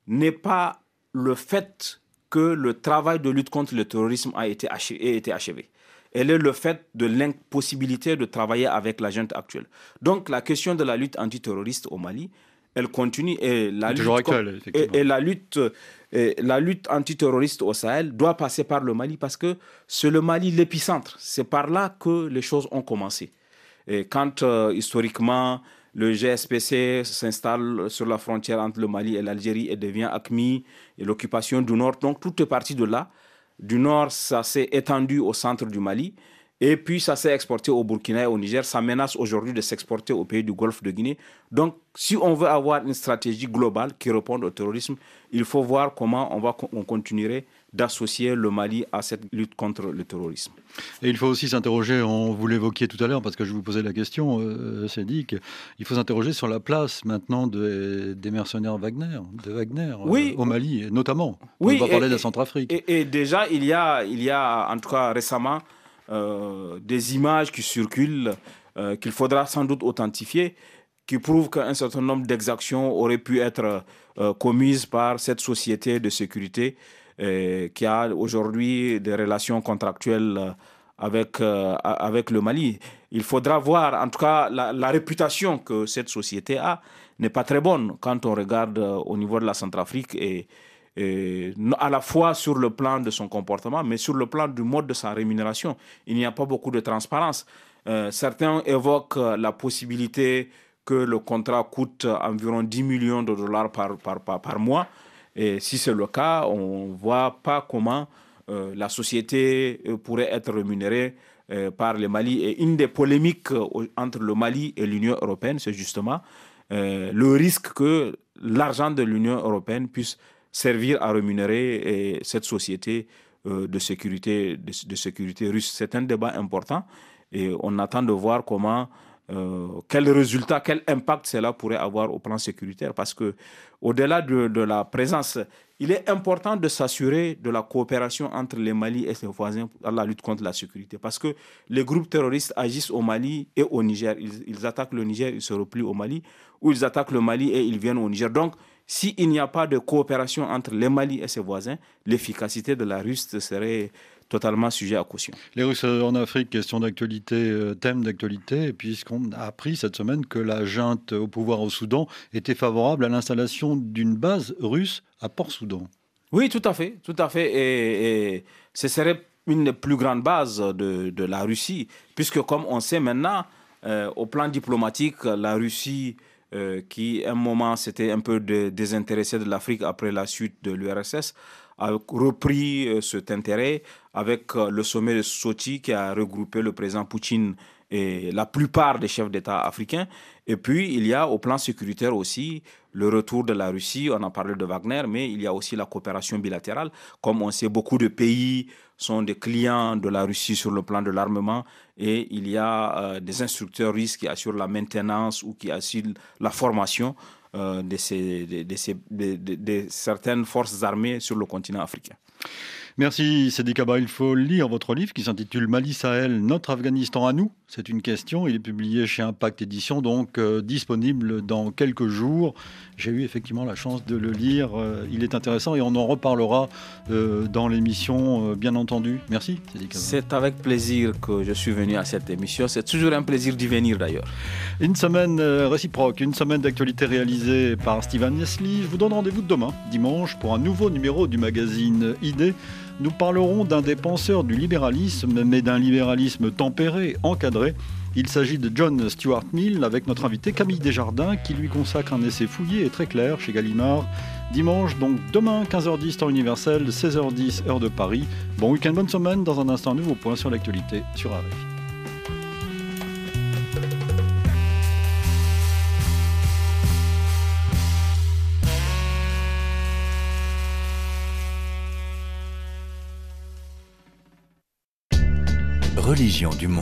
n'est pas le fait que le travail de lutte contre le terrorisme a été achevé, été achevé. Elle est le fait de l'impossibilité de travailler avec la junte actuelle. Donc la question de la lutte antiterroriste au Mali, elle continue et la lutte, et, la lutte, et la lutte antiterroriste au Sahel doit passer par le Mali parce que c'est le Mali l'épicentre. C'est par là que les choses ont commencé. Et quand euh, historiquement le GSPC s'installe sur la frontière entre le Mali et l'Algérie et devient ACMI et l'occupation du Nord, donc tout est parti de là. Du Nord, ça s'est étendu au centre du Mali. Et puis ça s'est exporté au Burkina et au Niger. Ça menace aujourd'hui de s'exporter au pays du Golfe de Guinée. Donc si on veut avoir une stratégie globale qui réponde au terrorisme, il faut voir comment on, va, on continuerait d'associer le Mali à cette lutte contre le terrorisme. Et il faut aussi s'interroger, on vous l'évoquiez tout à l'heure parce que je vous posais la question, euh, Cédric, il faut s'interroger sur la place maintenant des mercenaires Wagner, de Wagner euh, au Mali, notamment. Oui, on va parler de la Centrafrique. Et, et, déjà, il y, a, il y a, en tout cas récemment, des images qui circulent, euh, qu'il faudra sans doute authentifier, qui prouvent qu'un certain nombre d'exactions auraient pu être commises par cette société de sécurité euh, qui a aujourd'hui des relations contractuelles euh, avec, euh, avec le Mali. Il faudra voir, en tout cas, la, réputation que cette société a n'est pas très bonne quand on regarde au niveau de la Centrafrique et, à la fois sur le plan de son comportement, mais sur le plan du mode de sa rémunération. Il n'y a pas beaucoup de transparence. certains évoquent la possibilité que le contrat coûte environ 10 millions de dollars par, mois. Et si c'est le cas, on ne voit pas comment euh, la société euh, pourrait être rémunérée euh, par le Mali. Et une des polémiques entre le Mali et l'Union européenne, c'est justement le risque que l'argent de l'Union européenne puisse servir à rémunérer cette société de, sécurité, de, sécurité russe. C'est un débat important et on attend de voir comment euh, quel résultat, quel impact cela pourrait avoir au plan sécuritaire. Parce que, au-delà de, la présence, il est important de s'assurer de la coopération entre les Mali et ses voisins dans la lutte contre la sécurité. Parce que les groupes terroristes agissent au Mali et au Niger. Ils, attaquent le Niger, ils se replient au Mali, ou ils attaquent le Mali et ils viennent au Niger. Donc, s'il n'y a pas de coopération entre les Mali et ses voisins, l'efficacité de la Russie serait totalement sujet à caution. Les Russes en Afrique, question d'actualité, euh, thème d'actualité, puisqu'on a appris cette semaine que la junte au pouvoir au Soudan était favorable à l'installation d'une base russe à Port-Soudan. Oui, tout à fait, tout à fait. Et, ce serait une des plus grandes bases de, la Russie, puisque comme on sait maintenant, euh, au plan diplomatique, la Russie, euh, qui un moment s'était un peu désintéressée de l'Afrique après la suite de l'URSS, a repris euh, cet intérêt avec euh, le sommet de Sochi qui a regroupé le président Poutine et la plupart des chefs d'État africains. Et puis, il y a au plan sécuritaire aussi le retour de la Russie. On a parlé de Wagner, mais il y a aussi la coopération bilatérale. Comme on sait, beaucoup de pays sont des clients de la Russie sur le plan de l'armement et il y a euh, des instructeurs russes qui assurent la maintenance ou qui assurent la formation euh, de, ces, de, certaines forces armées sur le continent africain. Merci Cédric Kaba. Il faut lire votre livre qui s'intitule Mali Sahel, notre Afghanistan à nous. C'est une question. Il est publié chez Impact Édition, donc euh, disponible dans quelques jours. J'ai eu effectivement la chance de le lire. Euh, il est intéressant et on en reparlera euh, dans l'émission, bien entendu. Merci Cédric Kaba. C'est avec plaisir que je suis venu à cette émission. C'est toujours un plaisir d'y venir d'ailleurs. Une semaine réciproque, une semaine d'actualité réalisée par Steven Nesli. Je vous donne rendez-vous demain, dimanche, pour un nouveau numéro du magazine ID nous parlerons d'un des penseurs du libéralisme, mais d'un libéralisme tempéré, encadré. Il s'agit de John Stuart Mill avec notre invité Camille Desjardins qui lui consacre un essai fouillé et très clair chez Gallimard. Dimanche, donc demain, 15h10 temps universel, 16h10 heure de Paris. Bon week-end, bonne semaine. Dans un instant, nouveau point sur l'actualité sur RFI. Religion du monde.